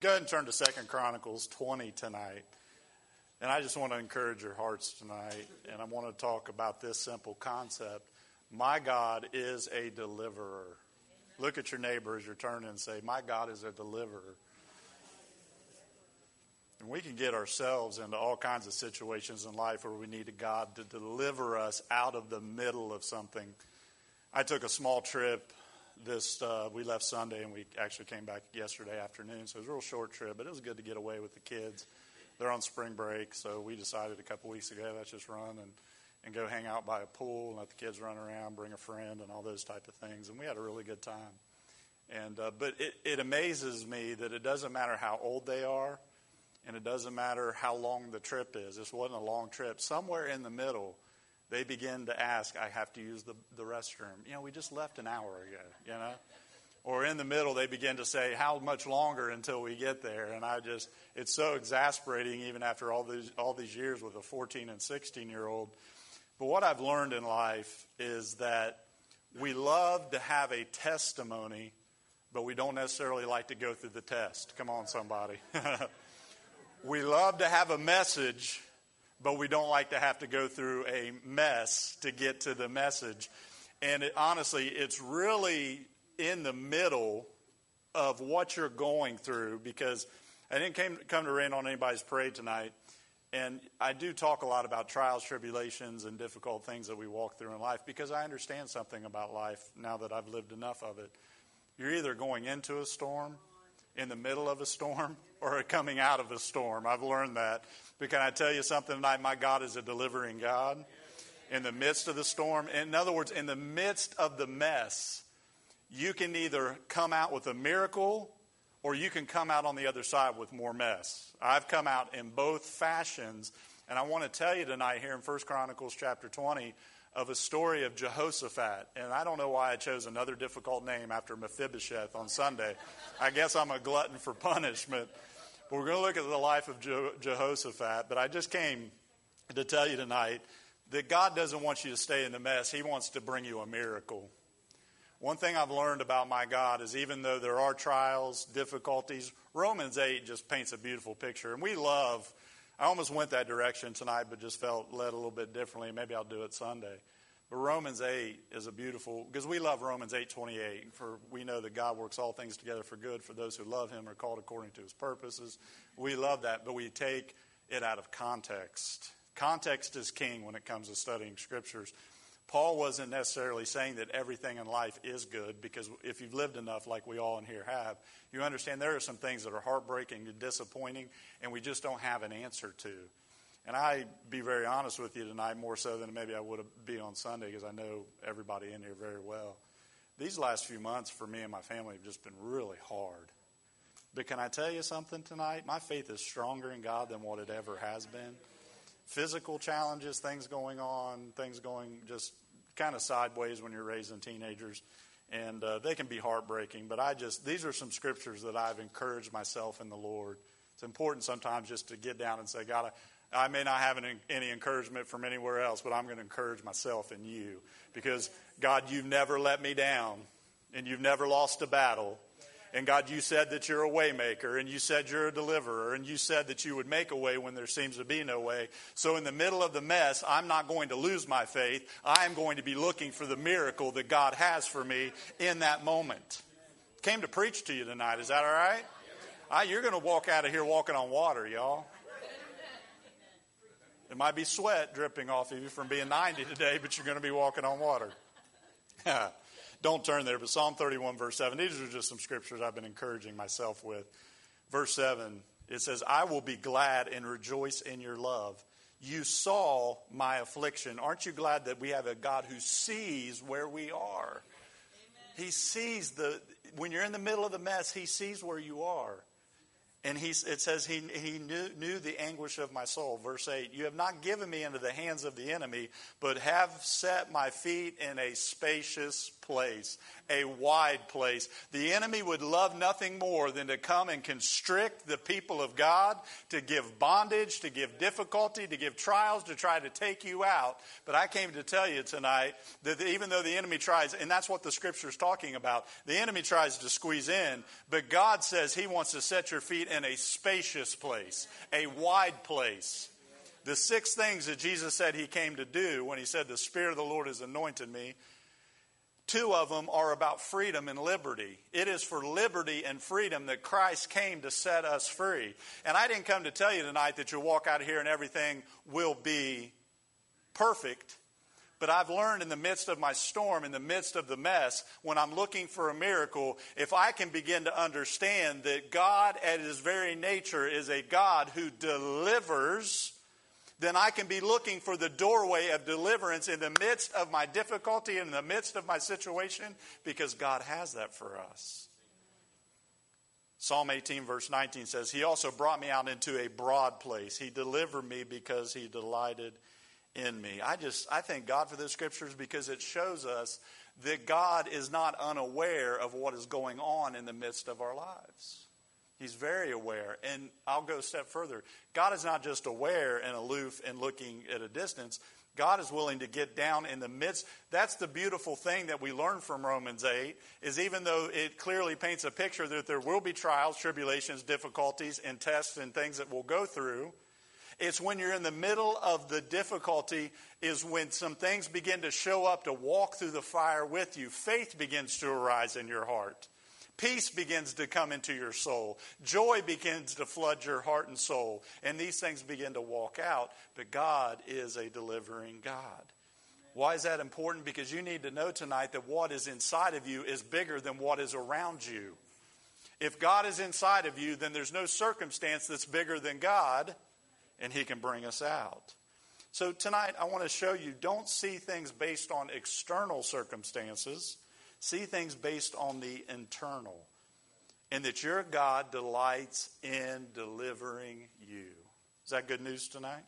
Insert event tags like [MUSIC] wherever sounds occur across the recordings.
Go ahead and turn to Second Chronicles 20 tonight. And I just want to encourage your hearts tonight. And I want to talk about this simple concept. My God is a deliverer. Look at your neighbor as you're turning and say, My God is a deliverer. And we can get ourselves into all kinds of situations in life where we need a God to deliver us out of the middle of something. I took a small trip this uh, we left Sunday and we actually came back yesterday afternoon. So it was a real short trip, but it was good to get away with the kids. They're on spring break, so we decided a couple weeks ago let's just run and and go hang out by a pool and let the kids run around, bring a friend, and all those type of things. And we had a really good time. And uh, but it, it amazes me that it doesn't matter how old they are, and it doesn't matter how long the trip is. This wasn't a long trip. Somewhere in the middle they begin to ask, I have to use the, the restroom. You know, we just left an hour ago, you know? Or in the middle, they begin to say, How much longer until we get there? And I just, it's so exasperating even after all these, all these years with a 14 and 16 year old. But what I've learned in life is that we love to have a testimony, but we don't necessarily like to go through the test. Come on, somebody. [LAUGHS] we love to have a message, but we don't like to have to go through a mess to get to the message. And it, honestly, it's really in the middle of what you're going through because I didn't came, come to rain on anybody's parade tonight. And I do talk a lot about trials, tribulations, and difficult things that we walk through in life because I understand something about life now that I've lived enough of it. You're either going into a storm, in the middle of a storm, or coming out of a storm. I've learned that. But can I tell you something tonight? My God is a delivering God in the midst of the storm. In other words, in the midst of the mess, you can either come out with a miracle or you can come out on the other side with more mess. I've come out in both fashions. And I want to tell you tonight here in 1 Chronicles chapter 20 of a story of Jehoshaphat. And I don't know why I chose another difficult name after Mephibosheth on Sunday. I guess I'm a glutton for punishment. We're going to look at the life of Jehoshaphat. But I just came to tell you tonight that God doesn't want you to stay in the mess, He wants to bring you a miracle. One thing I've learned about my God is even though there are trials, difficulties, Romans 8 just paints a beautiful picture. And we love, I almost went that direction tonight, but just felt led a little bit differently. Maybe I'll do it Sunday. But Romans 8 is a beautiful, because we love Romans 8 28. For we know that God works all things together for good for those who love him are called according to his purposes. We love that, but we take it out of context. Context is king when it comes to studying scriptures. Paul wasn't necessarily saying that everything in life is good because if you've lived enough, like we all in here have, you understand there are some things that are heartbreaking and disappointing, and we just don't have an answer to. And I be very honest with you tonight, more so than maybe I would have be on Sunday, because I know everybody in here very well. These last few months for me and my family have just been really hard. But can I tell you something tonight? My faith is stronger in God than what it ever has been. Physical challenges, things going on, things going just kind of sideways when you're raising teenagers, and uh, they can be heartbreaking. But I just, these are some scriptures that I've encouraged myself in the Lord. It's important sometimes just to get down and say, God, I may not have any encouragement from anywhere else, but I'm going to encourage myself in you. Because, God, you've never let me down, and you've never lost a battle. And God, you said that you're a waymaker, and you said you're a deliverer, and you said that you would make a way when there seems to be no way. So, in the middle of the mess, I'm not going to lose my faith. I am going to be looking for the miracle that God has for me in that moment. Came to preach to you tonight. Is that all right? I, you're going to walk out of here walking on water, y'all. Might be sweat dripping off of you from being 90 today, but you're going to be walking on water. [LAUGHS] Don't turn there, but Psalm 31, verse 7. These are just some scriptures I've been encouraging myself with. Verse 7, it says, I will be glad and rejoice in your love. You saw my affliction. Aren't you glad that we have a God who sees where we are? Amen. He sees the, when you're in the middle of the mess, He sees where you are. And he, it says, he, he knew, knew the anguish of my soul. Verse 8 You have not given me into the hands of the enemy, but have set my feet in a spacious place, a wide place. The enemy would love nothing more than to come and constrict the people of God, to give bondage, to give difficulty, to give trials, to try to take you out. But I came to tell you tonight that even though the enemy tries, and that's what the scripture is talking about, the enemy tries to squeeze in, but God says he wants to set your feet in a spacious place, a wide place. The six things that Jesus said he came to do when he said, The Spirit of the Lord has anointed me, two of them are about freedom and liberty. It is for liberty and freedom that Christ came to set us free. And I didn't come to tell you tonight that you'll walk out of here and everything will be perfect. But I've learned in the midst of my storm, in the midst of the mess, when I'm looking for a miracle, if I can begin to understand that God, at his very nature, is a God who delivers then I can be looking for the doorway of deliverance in the midst of my difficulty, in the midst of my situation, because God has that for us. Psalm 18, verse 19 says, He also brought me out into a broad place. He delivered me because He delighted in me. I just, I thank God for the scriptures because it shows us that God is not unaware of what is going on in the midst of our lives. He's very aware. And I'll go a step further. God is not just aware and aloof and looking at a distance. God is willing to get down in the midst. That's the beautiful thing that we learn from Romans 8 is even though it clearly paints a picture that there will be trials, tribulations, difficulties, and tests and things that we'll go through, it's when you're in the middle of the difficulty is when some things begin to show up to walk through the fire with you. Faith begins to arise in your heart. Peace begins to come into your soul. Joy begins to flood your heart and soul. And these things begin to walk out. But God is a delivering God. Why is that important? Because you need to know tonight that what is inside of you is bigger than what is around you. If God is inside of you, then there's no circumstance that's bigger than God, and He can bring us out. So tonight, I want to show you don't see things based on external circumstances See things based on the internal. And that your God delights in delivering you. Is that good news tonight?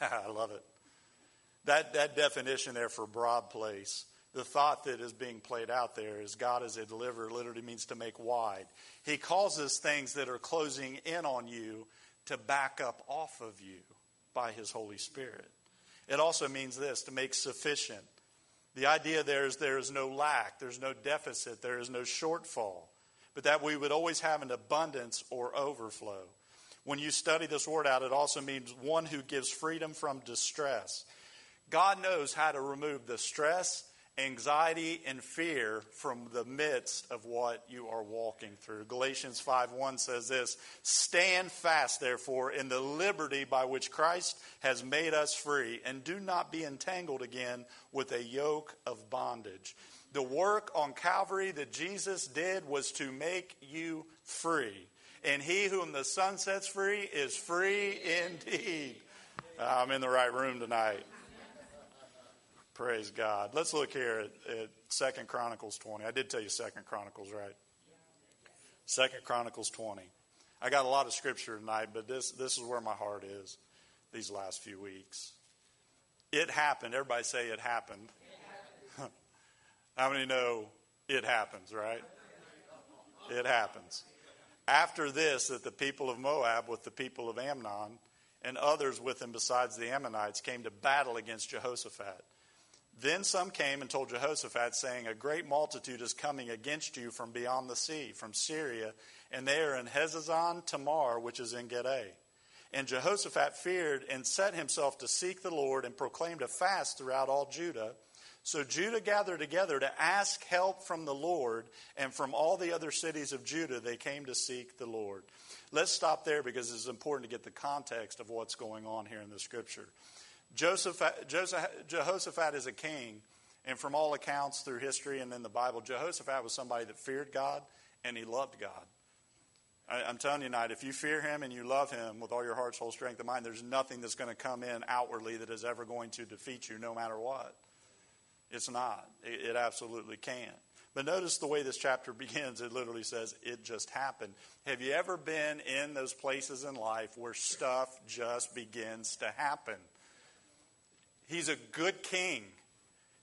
Yes. [LAUGHS] I love it. That, that definition there for broad place, the thought that is being played out there is God as a deliverer literally means to make wide. He causes things that are closing in on you to back up off of you by His Holy Spirit. It also means this to make sufficient the idea there is there is no lack, there's no deficit, there is no shortfall, but that we would always have an abundance or overflow. When you study this word out, it also means one who gives freedom from distress. God knows how to remove the stress anxiety and fear from the midst of what you are walking through. Galatians 5:1 says this, "Stand fast therefore in the liberty by which Christ has made us free, and do not be entangled again with a yoke of bondage." The work on Calvary that Jesus did was to make you free. And he whom the Son sets free is free indeed. I'm in the right room tonight. Praise God. Let's look here at, at Second Chronicles 20. I did tell you Second Chronicles, right? Second Chronicles 20. I got a lot of scripture tonight, but this, this is where my heart is these last few weeks. It happened. Everybody say it happened. [LAUGHS] How many know it happens, right? It happens. After this, that the people of Moab with the people of Ammon and others with them besides the Ammonites came to battle against Jehoshaphat. Then some came and told Jehoshaphat, saying, A great multitude is coming against you from beyond the sea, from Syria, and they are in Hazazon Tamar, which is in Gederah. And Jehoshaphat feared and set himself to seek the Lord and proclaimed a fast throughout all Judah. So Judah gathered together to ask help from the Lord, and from all the other cities of Judah they came to seek the Lord. Let's stop there because it's important to get the context of what's going on here in the scripture. Joseph, Jehoshaphat is a king, and from all accounts through history and in the Bible, Jehoshaphat was somebody that feared God and he loved God. I, I'm telling you tonight, if you fear him and you love him with all your heart, soul, strength, and mind, there's nothing that's going to come in outwardly that is ever going to defeat you, no matter what. It's not. It, it absolutely can't. But notice the way this chapter [LAUGHS] begins. It literally says, It just happened. Have you ever been in those places in life where stuff just begins to happen? He's a good king.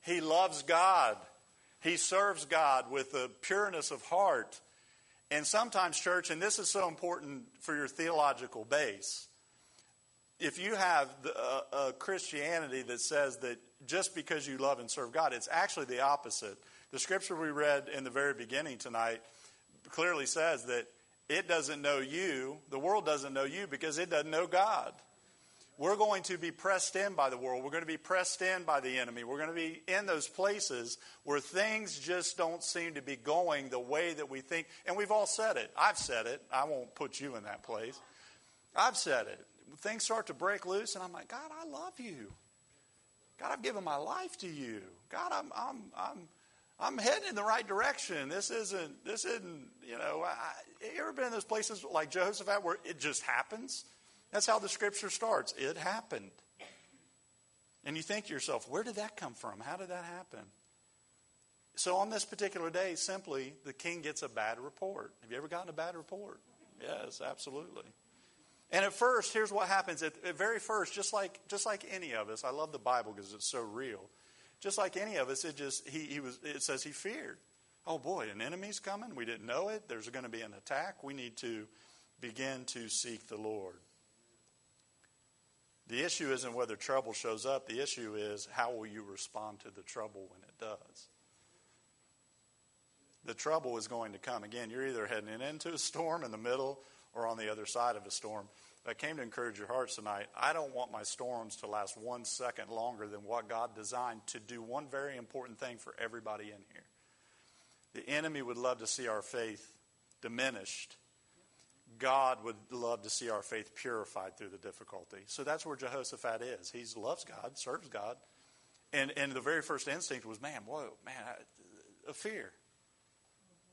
He loves God. He serves God with a pureness of heart. And sometimes, church, and this is so important for your theological base, if you have a Christianity that says that just because you love and serve God, it's actually the opposite. The scripture we read in the very beginning tonight clearly says that it doesn't know you, the world doesn't know you because it doesn't know God. We're going to be pressed in by the world. We're going to be pressed in by the enemy. We're going to be in those places where things just don't seem to be going the way that we think. And we've all said it. I've said it. I won't put you in that place. I've said it. Things start to break loose, and I'm like, God, I love you. God, I've given my life to you. God, I'm, I'm, I'm, I'm heading in the right direction. This isn't, this isn't, you know, I, you ever been in those places like Jehoshaphat where it just happens? That's how the scripture starts. It happened. And you think to yourself, where did that come from? How did that happen? So on this particular day, simply, the king gets a bad report. Have you ever gotten a bad report? Yes, absolutely. And at first, here's what happens. At, at very first, just like just like any of us, I love the Bible because it's so real. Just like any of us, it just he, he was it says he feared. Oh boy, an enemy's coming. We didn't know it. There's going to be an attack. We need to begin to seek the Lord. The issue isn't whether trouble shows up, the issue is how will you respond to the trouble when it does. The trouble is going to come. Again, you're either heading into a storm in the middle or on the other side of a storm. But I came to encourage your hearts tonight. I don't want my storms to last one second longer than what God designed to do one very important thing for everybody in here. The enemy would love to see our faith diminished God would love to see our faith purified through the difficulty. So that's where Jehoshaphat is. He loves God, serves God. And, and the very first instinct was, man, whoa, man, a fear.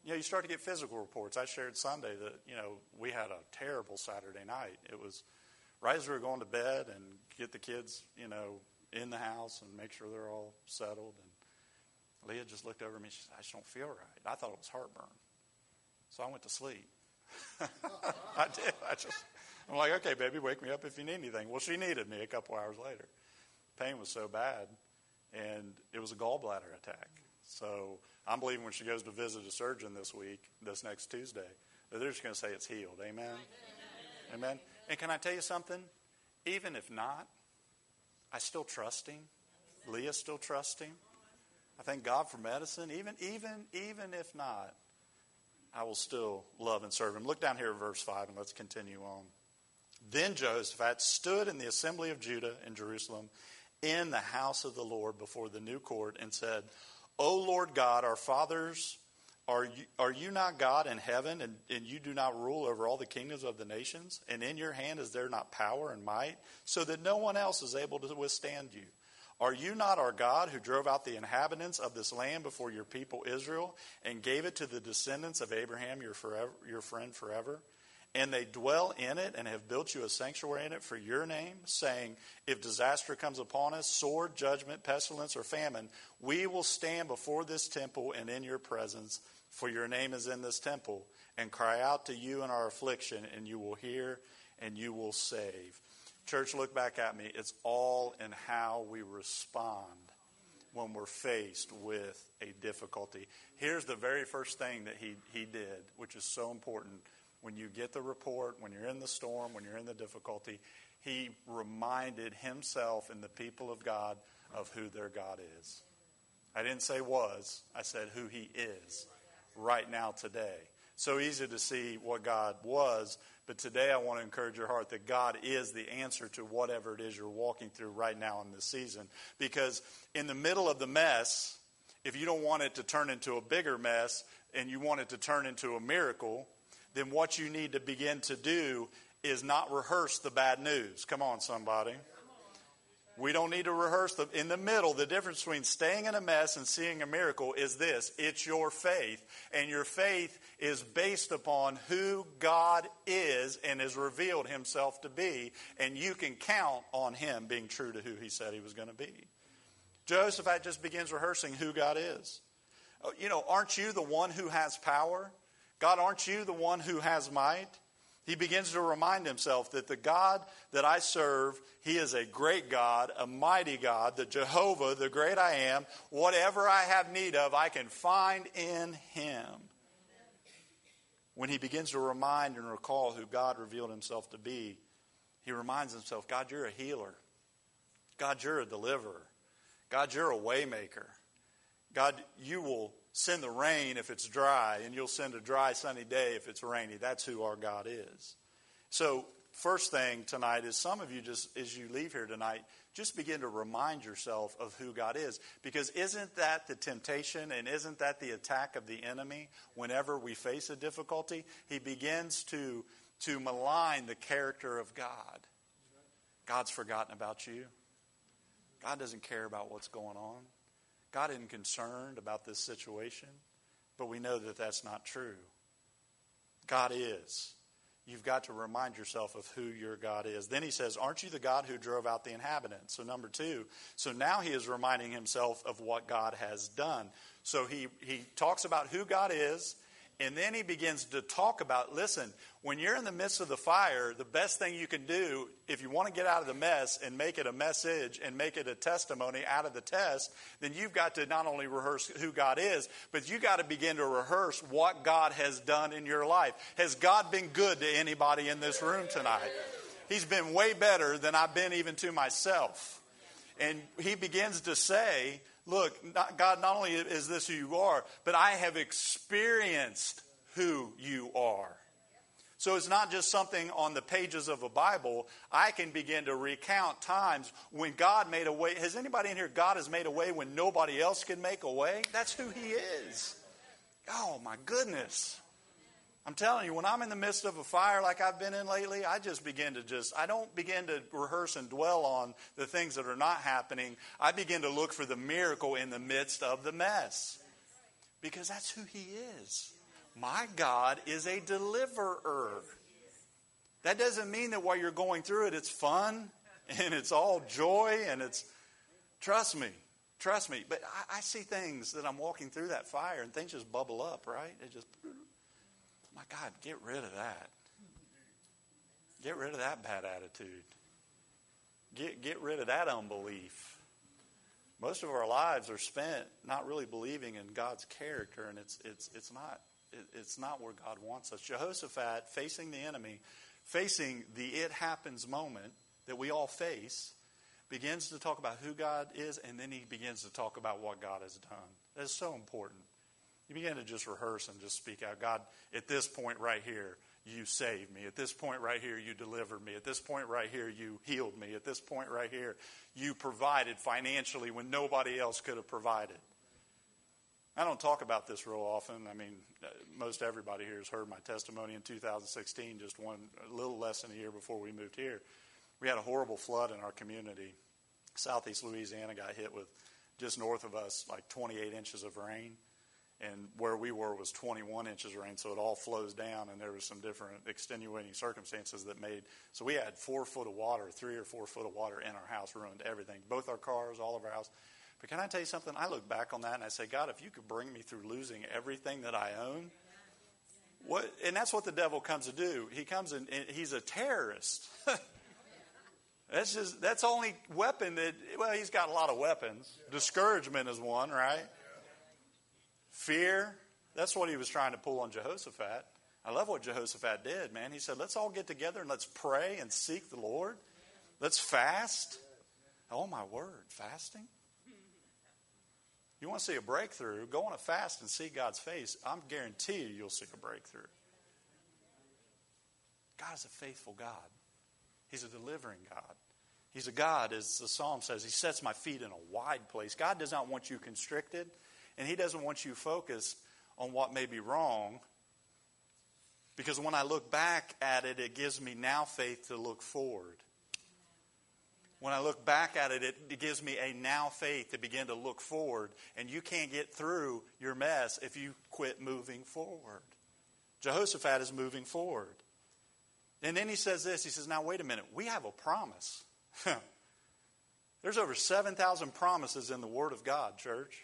You know, you start to get physical reports. I shared Sunday that, you know, we had a terrible Saturday night. It was right as we were going to bed and get the kids, you know, in the house and make sure they're all settled. And Leah just looked over at me. And she said, I just don't feel right. I thought it was heartburn. So I went to sleep. [LAUGHS] I did. I just, I'm like, okay, baby, wake me up if you need anything. Well, she needed me a couple hours later. Pain was so bad, and it was a gallbladder attack. So I'm believing when she goes to visit a surgeon this week, this next Tuesday, that they're just going to say it's healed. Amen? Amen. Amen. And can I tell you something? Even if not, I still trust him. Leah still trusts him. I thank God for medicine. Even, even, even if not, I will still love and serve him. Look down here at verse 5 and let's continue on. Then Jehoshaphat stood in the assembly of Judah in Jerusalem in the house of the Lord before the new court and said, O Lord God, our fathers, are you, are you not God in heaven and, and you do not rule over all the kingdoms of the nations? And in your hand is there not power and might so that no one else is able to withstand you? Are you not our God who drove out the inhabitants of this land before your people Israel and gave it to the descendants of Abraham, your, forever, your friend forever? And they dwell in it and have built you a sanctuary in it for your name, saying, If disaster comes upon us, sword, judgment, pestilence, or famine, we will stand before this temple and in your presence, for your name is in this temple, and cry out to you in our affliction, and you will hear and you will save. Church, look back at me. It's all in how we respond when we're faced with a difficulty. Here's the very first thing that he, he did, which is so important. When you get the report, when you're in the storm, when you're in the difficulty, he reminded himself and the people of God of who their God is. I didn't say was, I said who he is right now today. So easy to see what God was, but today I want to encourage your heart that God is the answer to whatever it is you're walking through right now in this season. Because in the middle of the mess, if you don't want it to turn into a bigger mess and you want it to turn into a miracle, then what you need to begin to do is not rehearse the bad news. Come on, somebody. We don't need to rehearse the, in the middle. The difference between staying in a mess and seeing a miracle is this it's your faith. And your faith is based upon who God is and has revealed himself to be. And you can count on him being true to who he said he was going to be. Jehoshaphat just begins rehearsing who God is. Oh, you know, aren't you the one who has power? God, aren't you the one who has might? He begins to remind himself that the God that I serve, He is a great God, a mighty God, the Jehovah, the great I am. Whatever I have need of, I can find in Him. When he begins to remind and recall who God revealed Himself to be, he reminds himself God, you're a healer. God, you're a deliverer. God, you're a waymaker. God, you will send the rain if it's dry, and you'll send a dry, sunny day if it's rainy. That's who our God is. So, first thing tonight is some of you just, as you leave here tonight, just begin to remind yourself of who God is. Because isn't that the temptation and isn't that the attack of the enemy whenever we face a difficulty? He begins to, to malign the character of God. God's forgotten about you. God doesn't care about what's going on. God isn't concerned about this situation, but we know that that's not true. God is. You've got to remind yourself of who your God is. Then he says, Aren't you the God who drove out the inhabitants? So, number two, so now he is reminding himself of what God has done. So he, he talks about who God is, and then he begins to talk about listen, when you're in the midst of the fire, the best thing you can do, if you want to get out of the mess and make it a message and make it a testimony out of the test, then you've got to not only rehearse who God is, but you got to begin to rehearse what God has done in your life. Has God been good to anybody in this room tonight? He's been way better than I've been even to myself. And he begins to say, Look, not, God, not only is this who you are, but I have experienced who you are. So it's not just something on the pages of a Bible. I can begin to recount times when God made a way. Has anybody in here, God has made a way when nobody else can make a way? That's who He is. Oh, my goodness. I'm telling you, when I'm in the midst of a fire like I've been in lately, I just begin to just, I don't begin to rehearse and dwell on the things that are not happening. I begin to look for the miracle in the midst of the mess. Because that's who He is. My God is a deliverer. That doesn't mean that while you're going through it, it's fun [LAUGHS] and it's all joy and it's, trust me, trust me. But I, I see things that I'm walking through that fire and things just bubble up, right? It just, my God, get rid of that. Get rid of that bad attitude. Get, get rid of that unbelief. Most of our lives are spent not really believing in God's character, and it's, it's, it's, not, it's not where God wants us. Jehoshaphat, facing the enemy, facing the it happens moment that we all face, begins to talk about who God is, and then he begins to talk about what God has done. That's so important. You begin to just rehearse and just speak out God, at this point right here, you saved me. At this point right here, you delivered me. At this point right here, you healed me. At this point right here, you provided financially when nobody else could have provided. I don't talk about this real often. I mean, uh, most everybody here has heard my testimony in 2016, just one a little less than a year before we moved here. We had a horrible flood in our community. Southeast Louisiana got hit with just north of us like 28 inches of rain and where we were was 21 inches of rain, so it all flows down, and there was some different extenuating circumstances that made. So we had four foot of water, three or four foot of water in our house, ruined everything, both our cars, all of our house. But can I tell you something? I look back on that and I say, God, if you could bring me through losing everything that I own, what? And that's what the devil comes to do. He comes and he's a terrorist. [LAUGHS] that's just that's only weapon that. Well, he's got a lot of weapons. Discouragement is one, right? Fear, that's what he was trying to pull on Jehoshaphat. I love what Jehoshaphat did, man. He said, let's all get together and let's pray and seek the Lord. Let's fast. Oh, my word, fasting? You want to see a breakthrough? Go on a fast and see God's face. I'm guarantee you, you'll see a breakthrough. God is a faithful God. He's a delivering God. He's a God, as the psalm says, He sets my feet in a wide place. God does not want you constricted. And He doesn't want you focused on what may be wrong. Because when I look back at it, it gives me now faith to look forward. When I look back at it, it gives me a now faith to begin to look forward. And you can't get through your mess if you quit moving forward. Jehoshaphat is moving forward. And then he says this he says, Now, wait a minute, we have a promise. [LAUGHS] There's over 7,000 promises in the Word of God, church.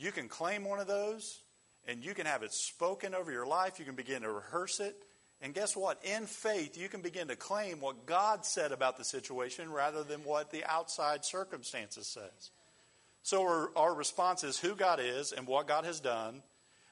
You can claim one of those and you can have it spoken over your life. You can begin to rehearse it And guess what? In faith, you can begin to claim what God said about the situation rather than what the outside circumstances says. So our, our response is who God is and what God has done,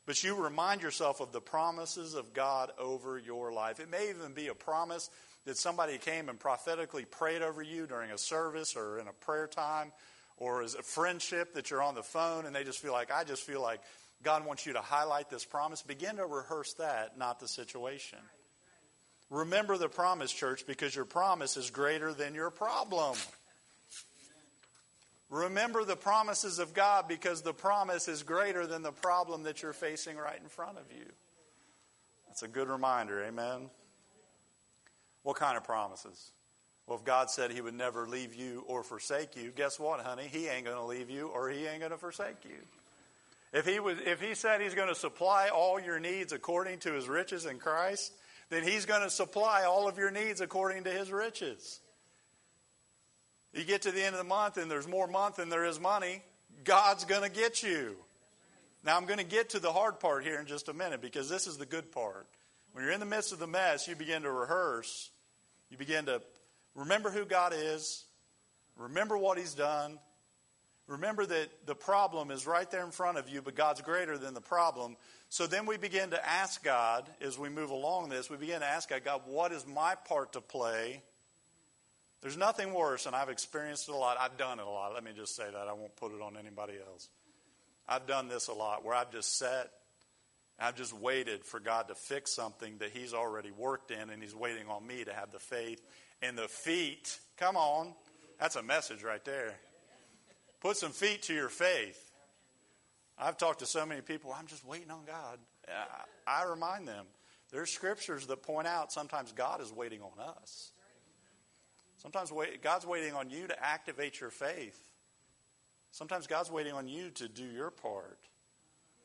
but you remind yourself of the promises of God over your life. It may even be a promise that somebody came and prophetically prayed over you during a service or in a prayer time or is a friendship that you're on the phone and they just feel like, I just feel like God wants you to highlight this promise. Begin to rehearse that, not the situation. Remember the promise, church, because your promise is greater than your problem. Remember the promises of God because the promise is greater than the problem that you're facing right in front of you. That's a good reminder, amen? What kind of promises? Well, if God said He would never leave you or forsake you, guess what, honey? He ain't going to leave you or He ain't going to forsake you. If he, was, if he said He's going to supply all your needs according to His riches in Christ, then He's going to supply all of your needs according to His riches. You get to the end of the month and there's more month than there is money, God's going to get you. Now, I'm going to get to the hard part here in just a minute because this is the good part. When you're in the midst of the mess, you begin to rehearse. You begin to remember who God is, remember what He's done, remember that the problem is right there in front of you, but God's greater than the problem. So then we begin to ask God, as we move along this, we begin to ask God, God, what is my part to play? There's nothing worse, and I've experienced it a lot. I've done it a lot. Let me just say that. I won't put it on anybody else. I've done this a lot where I've just sat, I've just waited for God to fix something that He's already worked in, and He's waiting on me to have the faith and the feet. Come on. That's a message right there. Put some feet to your faith. I've talked to so many people, I'm just waiting on God. I remind them there's scriptures that point out sometimes God is waiting on us. Sometimes God's waiting on you to activate your faith. Sometimes God's waiting on you to do your part.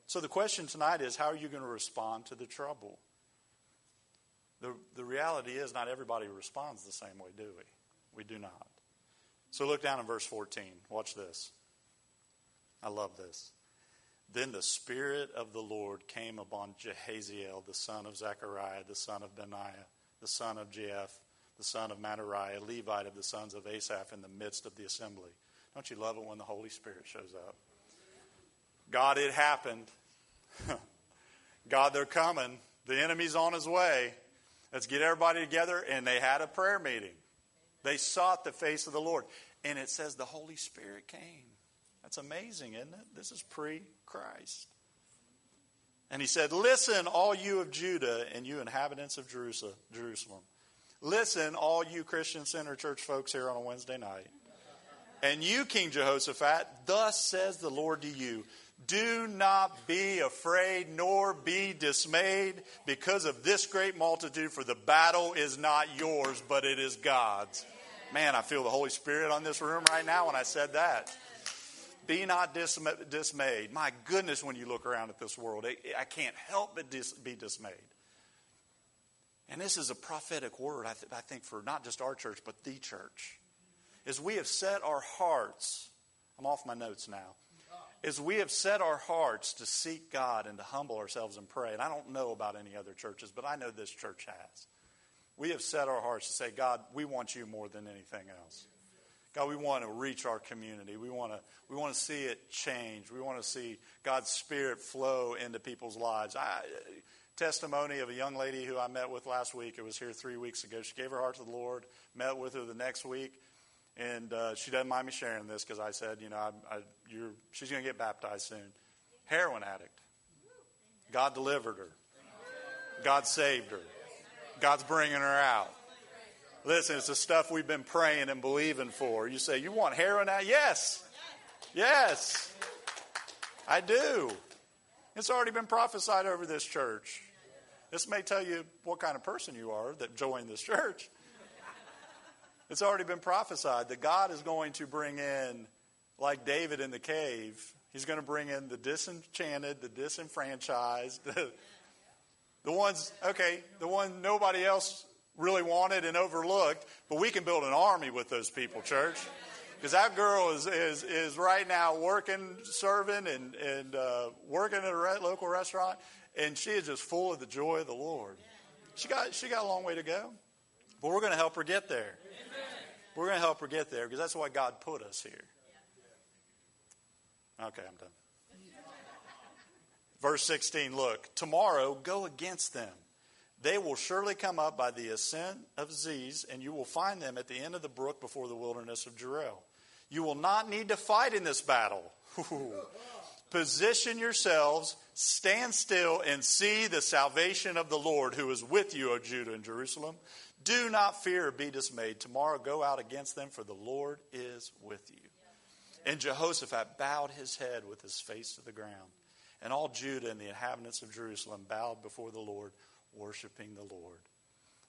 So the question tonight is how are you going to respond to the trouble? The, the reality is, not everybody responds the same way, do we? We do not. So look down in verse 14. Watch this. I love this. Then the Spirit of the Lord came upon Jehaziel, the son of Zechariah, the son of Benaiah, the son of Jeff, the son of Mattaniah, a Levite of the sons of Asaph, in the midst of the assembly. Don't you love it when the Holy Spirit shows up? God, it happened. [LAUGHS] God, they're coming. The enemy's on his way. Let's get everybody together. And they had a prayer meeting. They sought the face of the Lord. And it says the Holy Spirit came. That's amazing, isn't it? This is pre Christ. And he said, Listen, all you of Judah and you inhabitants of Jerusalem. Listen, all you Christian Center Church folks here on a Wednesday night. And you, King Jehoshaphat, thus says the Lord to you Do not be afraid nor be dismayed because of this great multitude, for the battle is not yours, but it is God's. Man, I feel the Holy Spirit on this room right now when I said that. Be not dismayed. My goodness, when you look around at this world, I can't help but be dismayed. And this is a prophetic word, I, think, for not just our church, but the church. As we have set our hearts, I'm off my notes now. As we have set our hearts to seek God and to humble ourselves and pray, and I don't know about any other churches, but I know this church has. We have set our hearts to say, God, we want you more than anything else. God, we want to reach our community. We want to, we want to see it change. We want to see God's Spirit flow into people's lives. I, testimony of a young lady who I met with last week. It was here three weeks ago. She gave her heart to the Lord, met with her the next week, and uh, she doesn't mind me sharing this because I said, you know, I, I, she's going to get baptized soon. Heroin addict. God delivered her. God saved her. God's bringing her out. Listen, it's the stuff we've been praying and believing for. You say, You want heroin now? Yes. Yes. I do. It's already been prophesied over this church. This may tell you what kind of person you are that joined this church. It's already been prophesied that God is going to bring in, like David in the cave, he's going to bring in the disenchanted, the disenfranchised, the, [LAUGHS] the ones, okay, the one nobody else really wanted and overlooked, but we can build an army with those people, church. Because that girl is, is, is right now working, serving, and, and uh, working at a re- local restaurant, and she is just full of the joy of the Lord. She got, she got a long way to go. But we're going to help her get there. We're going to help her get there because that's why God put us here. Okay, I'm done. Verse 16 Look, tomorrow go against them. They will surely come up by the ascent of Ziz, and you will find them at the end of the brook before the wilderness of Jeruel. You will not need to fight in this battle. [LAUGHS] Position yourselves, stand still, and see the salvation of the Lord who is with you, O Judah and Jerusalem. Do not fear or be dismayed. Tomorrow go out against them, for the Lord is with you. And Jehoshaphat bowed his head with his face to the ground. And all Judah and the inhabitants of Jerusalem bowed before the Lord, worshiping the Lord.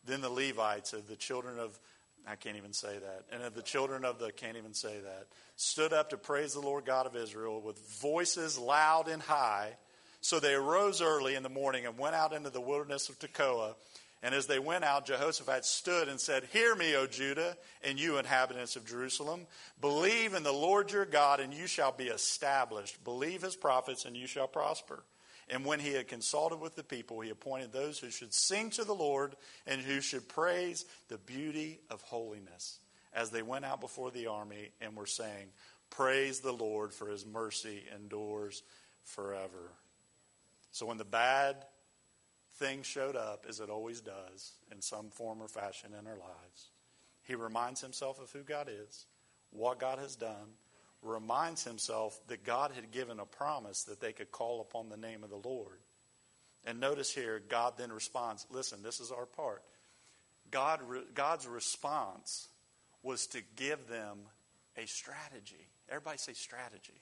Then the Levites of the children of, I can't even say that, and of the children of the, can't even say that, stood up to praise the Lord God of Israel with voices loud and high. So they arose early in the morning and went out into the wilderness of Tekoa. And as they went out, Jehoshaphat stood and said, Hear me, O Judah, and you inhabitants of Jerusalem. Believe in the Lord your God, and you shall be established. Believe his prophets, and you shall prosper. And when he had consulted with the people, he appointed those who should sing to the Lord and who should praise the beauty of holiness as they went out before the army and were saying, Praise the Lord, for his mercy endures forever. So when the bad thing showed up, as it always does, in some form or fashion in our lives. He reminds himself of who God is, what God has done, reminds himself that God had given a promise that they could call upon the name of the Lord. And notice here, God then responds listen, this is our part. God, God's response was to give them a strategy. Everybody say strategy.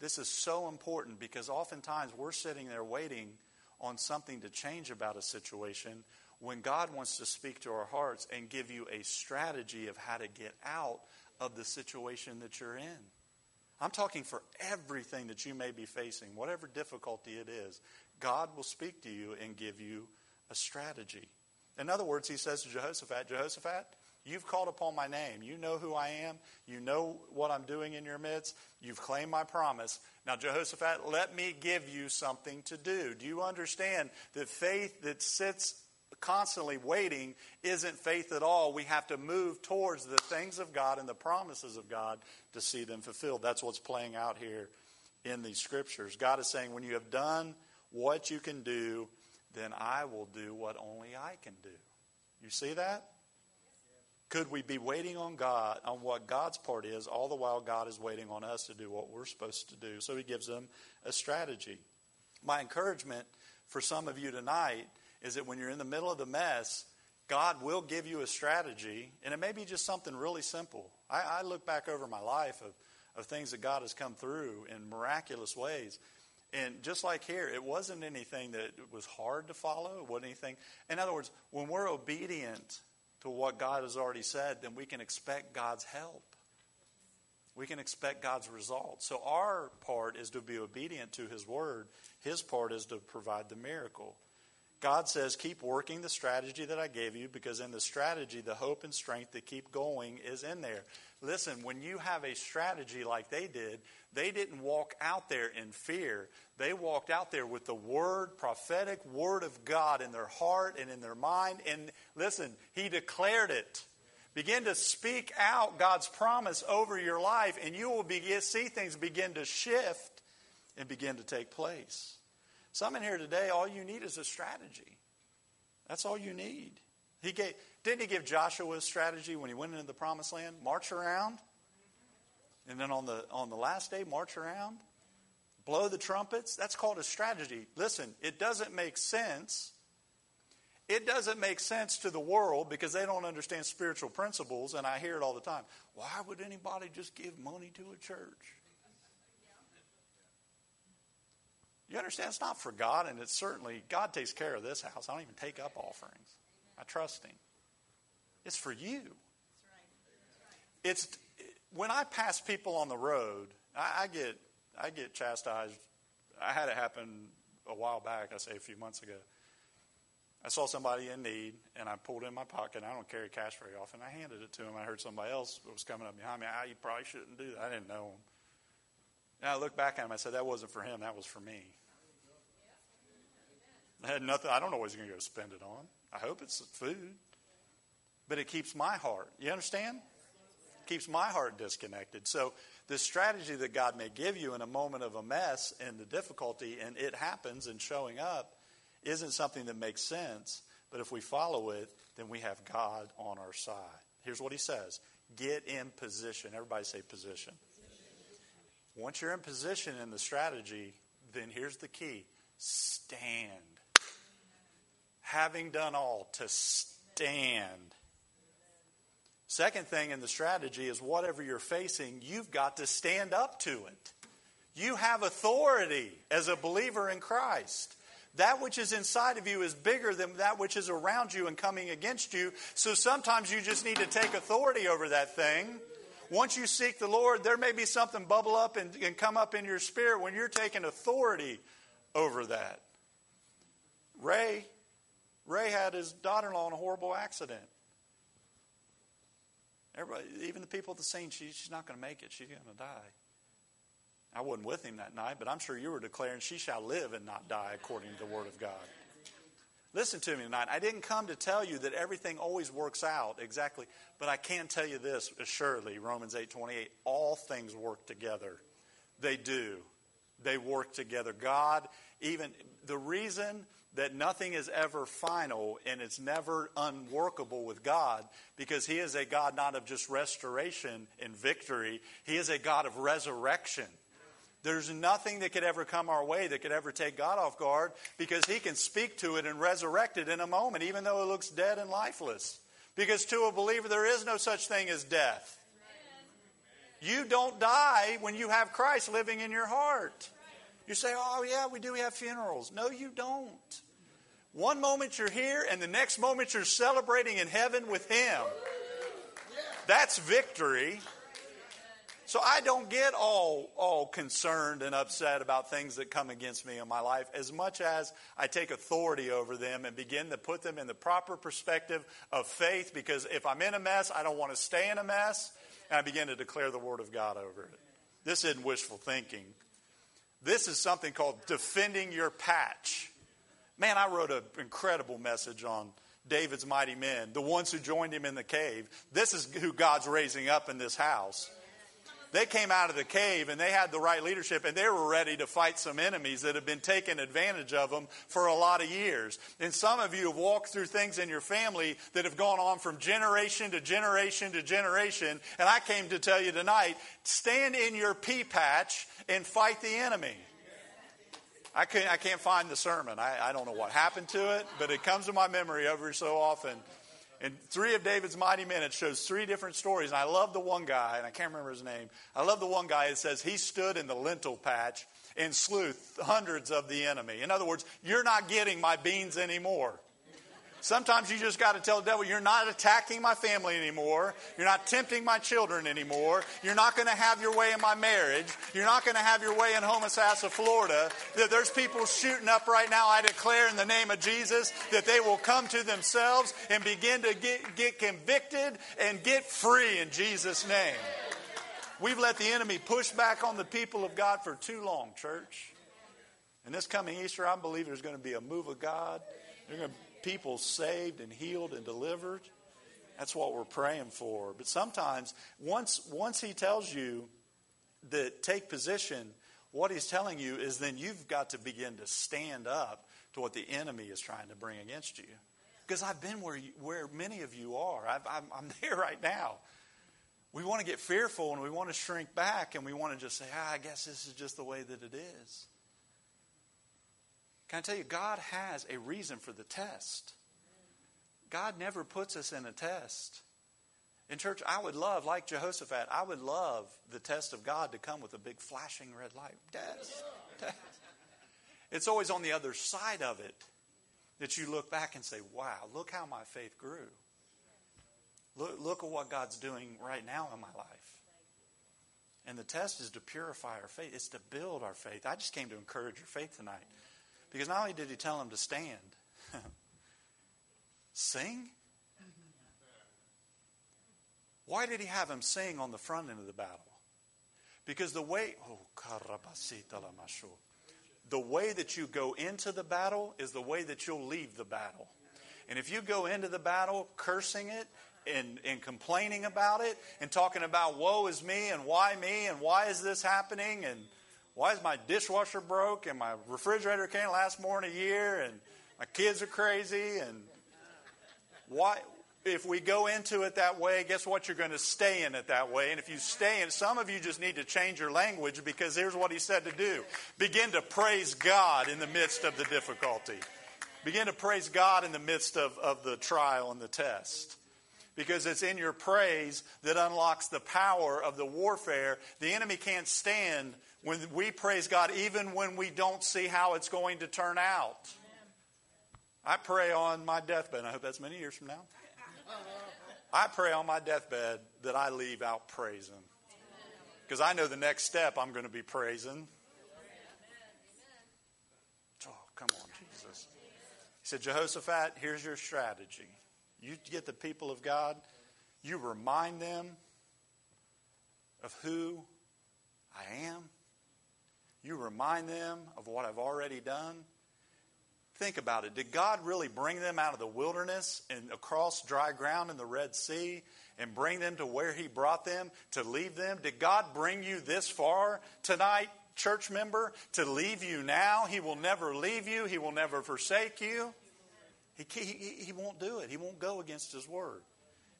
This is so important because oftentimes we're sitting there waiting on something to change about a situation when God wants to speak to our hearts and give you a strategy of how to get out of the situation that you're in. I'm talking for everything that you may be facing, whatever difficulty it is, God will speak to you and give you a strategy. In other words, he says to Jehoshaphat, Jehoshaphat, You've called upon my name. You know who I am. You know what I'm doing in your midst. You've claimed my promise. Now, Jehoshaphat, let me give you something to do. Do you understand that faith that sits constantly waiting isn't faith at all? We have to move towards the things of God and the promises of God to see them fulfilled. That's what's playing out here in these scriptures. God is saying, when you have done what you can do, then I will do what only I can do. You see that? Could we be waiting on God, on what God's part is, all the while God is waiting on us to do what we're supposed to do? So he gives them a strategy. My encouragement for some of you tonight is that when you're in the middle of the mess, God will give you a strategy, and it may be just something really simple. I, I look back over my life of, of things that God has come through in miraculous ways. And just like here, it wasn't anything that was hard to follow. It wasn't anything. In other words, when we're obedient to what God has already said, then we can expect God's help. We can expect God's results. So our part is to be obedient to His word. His part is to provide the miracle. God says, keep working the strategy that I gave you because in the strategy, the hope and strength to keep going is in there. Listen, when you have a strategy like they did, they didn't walk out there in fear. They walked out there with the word, prophetic word of God in their heart and in their mind. And listen, He declared it. Begin to speak out God's promise over your life, and you will begin, see things begin to shift and begin to take place. Some in here today, all you need is a strategy. That's all you need. He gave, didn't he give Joshua a strategy when he went into the promised land? March around. And then on the, on the last day, march around. Blow the trumpets. That's called a strategy. Listen, it doesn't make sense. It doesn't make sense to the world because they don't understand spiritual principles, and I hear it all the time. Why would anybody just give money to a church? You understand? It's not for God, and it's certainly, God takes care of this house. I don't even take up offerings. I trust Him. It's for you. It's when I pass people on the road, I, I get I get chastised. I had it happen a while back. I say a few months ago. I saw somebody in need, and I pulled in my pocket. I don't carry cash very often. I handed it to him. I heard somebody else was coming up behind me. Ah, you probably shouldn't do that. I didn't know him. And I look back at him. I said, "That wasn't for him. That was for me." I had nothing. I don't know what he's going to go spend it on. I hope it's food. But it keeps my heart. You understand? Keeps my heart disconnected. So, the strategy that God may give you in a moment of a mess and the difficulty, and it happens and showing up, isn't something that makes sense. But if we follow it, then we have God on our side. Here's what he says Get in position. Everybody say position. Once you're in position in the strategy, then here's the key stand. Having done all, to stand. Second thing in the strategy is whatever you're facing, you've got to stand up to it. You have authority as a believer in Christ. That which is inside of you is bigger than that which is around you and coming against you. So sometimes you just need to take authority over that thing. Once you seek the Lord, there may be something bubble up and, and come up in your spirit when you're taking authority over that. Ray, Ray had his daughter-in-law in a horrible accident. Everybody, even the people at the scene, she, she's not going to make it. She's going to die. I wasn't with him that night, but I'm sure you were declaring, She shall live and not die according to the Word of God. Listen to me tonight. I didn't come to tell you that everything always works out exactly, but I can tell you this assuredly Romans 8 28, all things work together. They do. They work together. God, even the reason that nothing is ever final and it's never unworkable with God because He is a God not of just restoration and victory, He is a God of resurrection. There's nothing that could ever come our way that could ever take God off guard because He can speak to it and resurrect it in a moment, even though it looks dead and lifeless. Because to a believer, there is no such thing as death. You don't die when you have Christ living in your heart. You say, oh, yeah, we do. We have funerals. No, you don't. One moment you're here, and the next moment you're celebrating in heaven with Him. That's victory. So I don't get all, all concerned and upset about things that come against me in my life as much as I take authority over them and begin to put them in the proper perspective of faith because if I'm in a mess, I don't want to stay in a mess, and I begin to declare the Word of God over it. This isn't wishful thinking. This is something called defending your patch. Man, I wrote an incredible message on David's mighty men, the ones who joined him in the cave. This is who God's raising up in this house they came out of the cave and they had the right leadership and they were ready to fight some enemies that have been taking advantage of them for a lot of years. And some of you have walked through things in your family that have gone on from generation to generation to generation. And I came to tell you tonight stand in your pea patch and fight the enemy. I can't, I can't find the sermon. I, I don't know what happened to it, but it comes to my memory every so often. And three of David's mighty men, it shows three different stories. And I love the one guy, and I can't remember his name. I love the one guy. It says he stood in the lentil patch and slew hundreds of the enemy. In other words, you're not getting my beans anymore. Sometimes you just got to tell the devil, you're not attacking my family anymore. You're not tempting my children anymore. You're not going to have your way in my marriage. You're not going to have your way in Homosassa, Florida. There's people shooting up right now. I declare in the name of Jesus that they will come to themselves and begin to get, get convicted and get free in Jesus' name. We've let the enemy push back on the people of God for too long, church. And this coming Easter, I believe there's going to be a move of God. There's going to people saved and healed and delivered. That's what we're praying for. But sometimes, once, once he tells you that take position, what he's telling you is then you've got to begin to stand up to what the enemy is trying to bring against you. Because I've been where, you, where many of you are, i am [LAUGHS] there right now. We want to get fearful and we want to shrink back and we want to just say, ah, I guess this is just the way that it is. Can I tell you, God has a reason for the test. God never puts us in a test. In church, I would love, like Jehoshaphat, I would love the test of God to come with a big flashing red light. Test, test. It's always on the other side of it that you look back and say, wow, look how my faith grew. Look, look at what God's doing right now in my life. And the test is to purify our faith, it's to build our faith. I just came to encourage your faith tonight. Because not only did he tell him to stand, [LAUGHS] sing. Why did he have him sing on the front end of the battle? Because the way, oh, the way that you go into the battle is the way that you'll leave the battle. And if you go into the battle cursing it and, and complaining about it and talking about woe is me and why me and why is this happening and why is my dishwasher broke and my refrigerator can't last more than a year and my kids are crazy and why if we go into it that way, guess what? You're going to stay in it that way. And if you stay in, some of you just need to change your language because here's what he said to do begin to praise God in the midst of the difficulty. Begin to praise God in the midst of, of the trial and the test. Because it's in your praise that unlocks the power of the warfare. The enemy can't stand when we praise God, even when we don't see how it's going to turn out. I pray on my deathbed. I hope that's many years from now. I pray on my deathbed that I leave out praising. Because I know the next step I'm going to be praising. Oh, come on, Jesus. He said, Jehoshaphat, here's your strategy. You get the people of God, you remind them of who I am, you remind them of what I've already done. Think about it. Did God really bring them out of the wilderness and across dry ground in the Red Sea and bring them to where He brought them to leave them? Did God bring you this far tonight, church member, to leave you now? He will never leave you, He will never forsake you. He, he, he won't do it, He won't go against His word.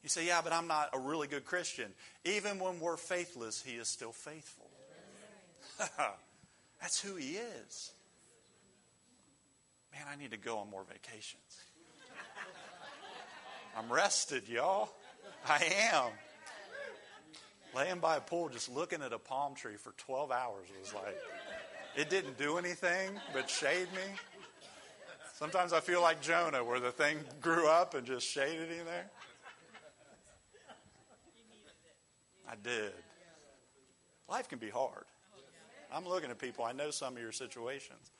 You say, Yeah, but I'm not a really good Christian. Even when we're faithless, He is still faithful. [LAUGHS] That's who He is. Man, I need to go on more vacations. I'm rested, y'all. I am. Laying by a pool, just looking at a palm tree for 12 hours was like, it didn't do anything but shade me. Sometimes I feel like Jonah, where the thing grew up and just shaded in there. I did. Life can be hard. I'm looking at people, I know some of your situations.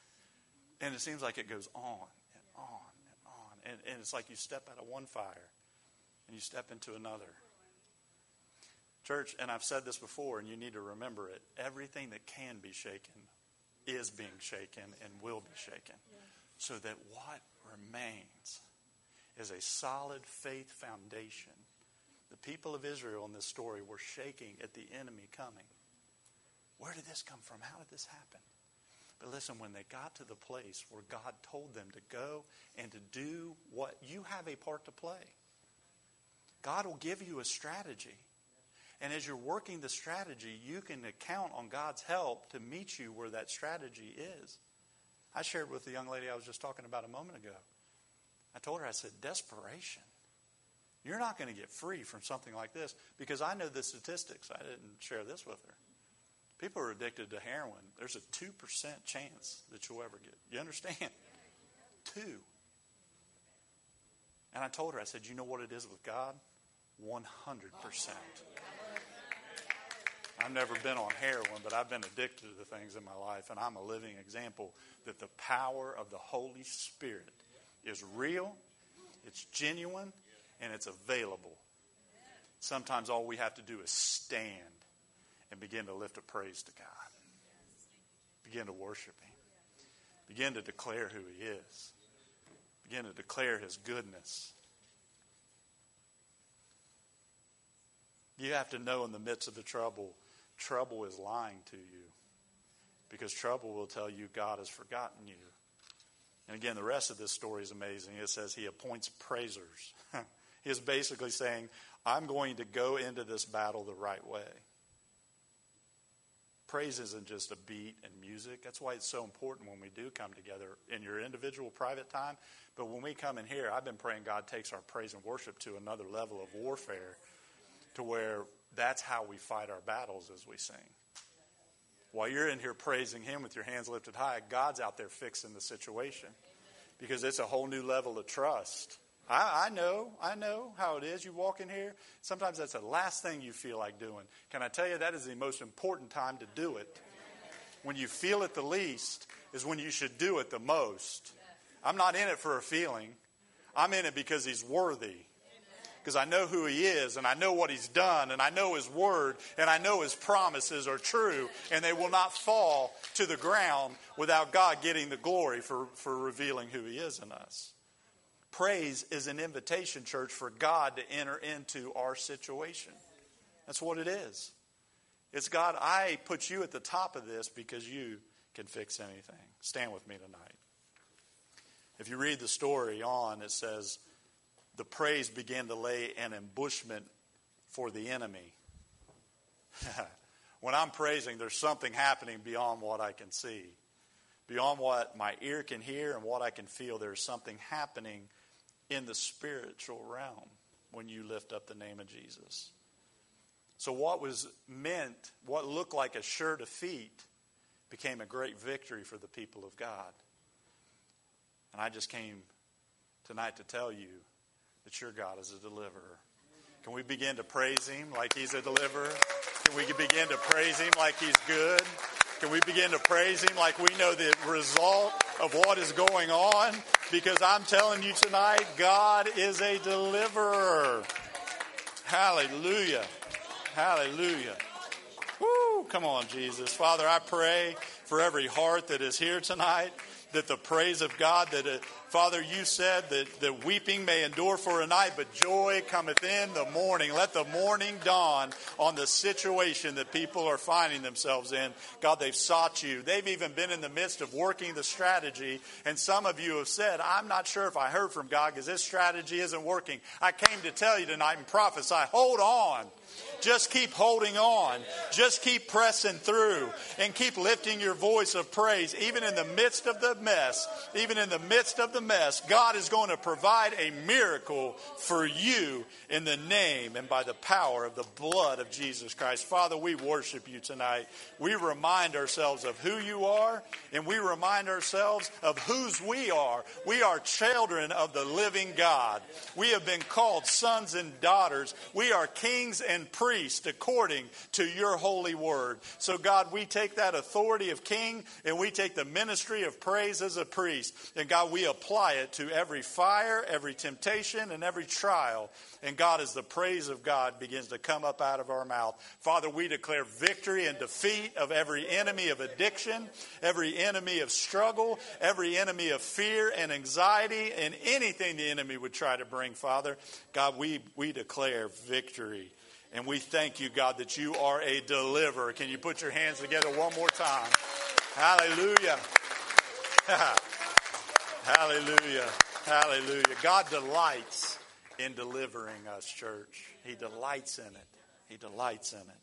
And it seems like it goes on and on and on. And, and it's like you step out of one fire and you step into another. Church, and I've said this before, and you need to remember it everything that can be shaken is being shaken and will be shaken. So that what remains is a solid faith foundation. The people of Israel in this story were shaking at the enemy coming. Where did this come from? How did this happen? But listen, when they got to the place where God told them to go and to do what you have a part to play, God will give you a strategy. And as you're working the strategy, you can count on God's help to meet you where that strategy is. I shared with the young lady I was just talking about a moment ago. I told her, I said, desperation. You're not going to get free from something like this because I know the statistics. I didn't share this with her. People are addicted to heroin. There's a 2% chance that you'll ever get. You understand? Two. And I told her, I said, you know what it is with God? 100%. I've never been on heroin, but I've been addicted to things in my life, and I'm a living example that the power of the Holy Spirit is real, it's genuine, and it's available. Sometimes all we have to do is stand and begin to lift a praise to God. Begin to worship Him. Begin to declare who He is. Begin to declare His goodness. You have to know in the midst of the trouble, trouble is lying to you. Because trouble will tell you God has forgotten you. And again, the rest of this story is amazing. It says he appoints praisers. [LAUGHS] he is basically saying, I'm going to go into this battle the right way. Praise isn't just a beat and music. That's why it's so important when we do come together in your individual private time. But when we come in here, I've been praying God takes our praise and worship to another level of warfare to where that's how we fight our battles as we sing. While you're in here praising Him with your hands lifted high, God's out there fixing the situation because it's a whole new level of trust I, I, know, I know how it is. You walk in here, sometimes that's the last thing you feel like doing. Can I tell you that is the most important time to do it? When you feel it the least is when you should do it the most. I'm not in it for a feeling, I'm in it because He's worthy. Because I know who He is, and I know what He's done, and I know His Word, and I know His promises are true, and they will not fall to the ground without God getting the glory for, for revealing who He is in us. Praise is an invitation, church, for God to enter into our situation. That's what it is. It's God, I put you at the top of this because you can fix anything. Stand with me tonight. If you read the story on, it says, the praise began to lay an ambushment for the enemy. [LAUGHS] when I'm praising, there's something happening beyond what I can see. Beyond what my ear can hear and what I can feel, there's something happening in the spiritual realm when you lift up the name of Jesus. So, what was meant, what looked like a sure defeat, became a great victory for the people of God. And I just came tonight to tell you that your God is a deliverer. Can we begin to praise Him like He's a deliverer? Can we begin to praise Him like He's good? Can we begin to praise Him like we know the result of what is going on? Because I'm telling you tonight, God is a deliverer. Hallelujah. Hallelujah. Woo! Come on, Jesus. Father, I pray for every heart that is here tonight that the praise of God, that it, Father, you said that, that weeping may endure for a night, but joy cometh in the morning. Let the morning dawn on the situation that people are finding themselves in. God, they've sought you. They've even been in the midst of working the strategy. And some of you have said, I'm not sure if I heard from God because this strategy isn't working. I came to tell you tonight and prophesy, hold on. Just keep holding on. Just keep pressing through and keep lifting your voice of praise, even in the midst of the mess, even in the midst of the mess. God is going to provide a miracle for you in the name and by the power of the blood of Jesus Christ. Father, we worship you tonight. We remind ourselves of who you are and we remind ourselves of whose we are. We are children of the living God. We have been called sons and daughters. We are kings and priests priest according to your holy word. So, God, we take that authority of king and we take the ministry of praise as a priest. And, God, we apply it to every fire, every temptation, and every trial. And, God, as the praise of God begins to come up out of our mouth, Father, we declare victory and defeat of every enemy of addiction, every enemy of struggle, every enemy of fear and anxiety, and anything the enemy would try to bring, Father. God, we, we declare victory and we thank you, God, that you are a deliverer. Can you put your hands together one more time? Hallelujah. [LAUGHS] Hallelujah. Hallelujah. God delights in delivering us, church. He delights in it. He delights in it.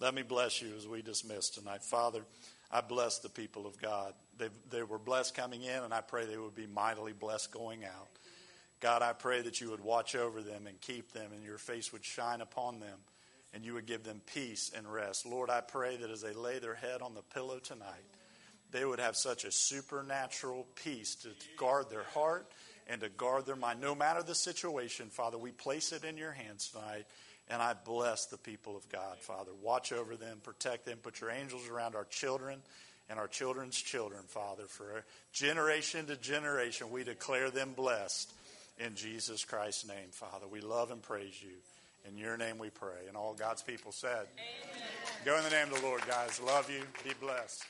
Let me bless you as we dismiss tonight. Father, I bless the people of God. They, they were blessed coming in, and I pray they would be mightily blessed going out. God, I pray that you would watch over them and keep them, and your face would shine upon them, and you would give them peace and rest. Lord, I pray that as they lay their head on the pillow tonight, they would have such a supernatural peace to guard their heart and to guard their mind. No matter the situation, Father, we place it in your hands tonight. And I bless the people of God, Father. Watch over them, protect them, put your angels around our children and our children's children, Father. For generation to generation, we declare them blessed in Jesus Christ's name, Father. We love and praise you. In your name we pray. And all God's people said, Amen. Go in the name of the Lord, guys. Love you. Be blessed.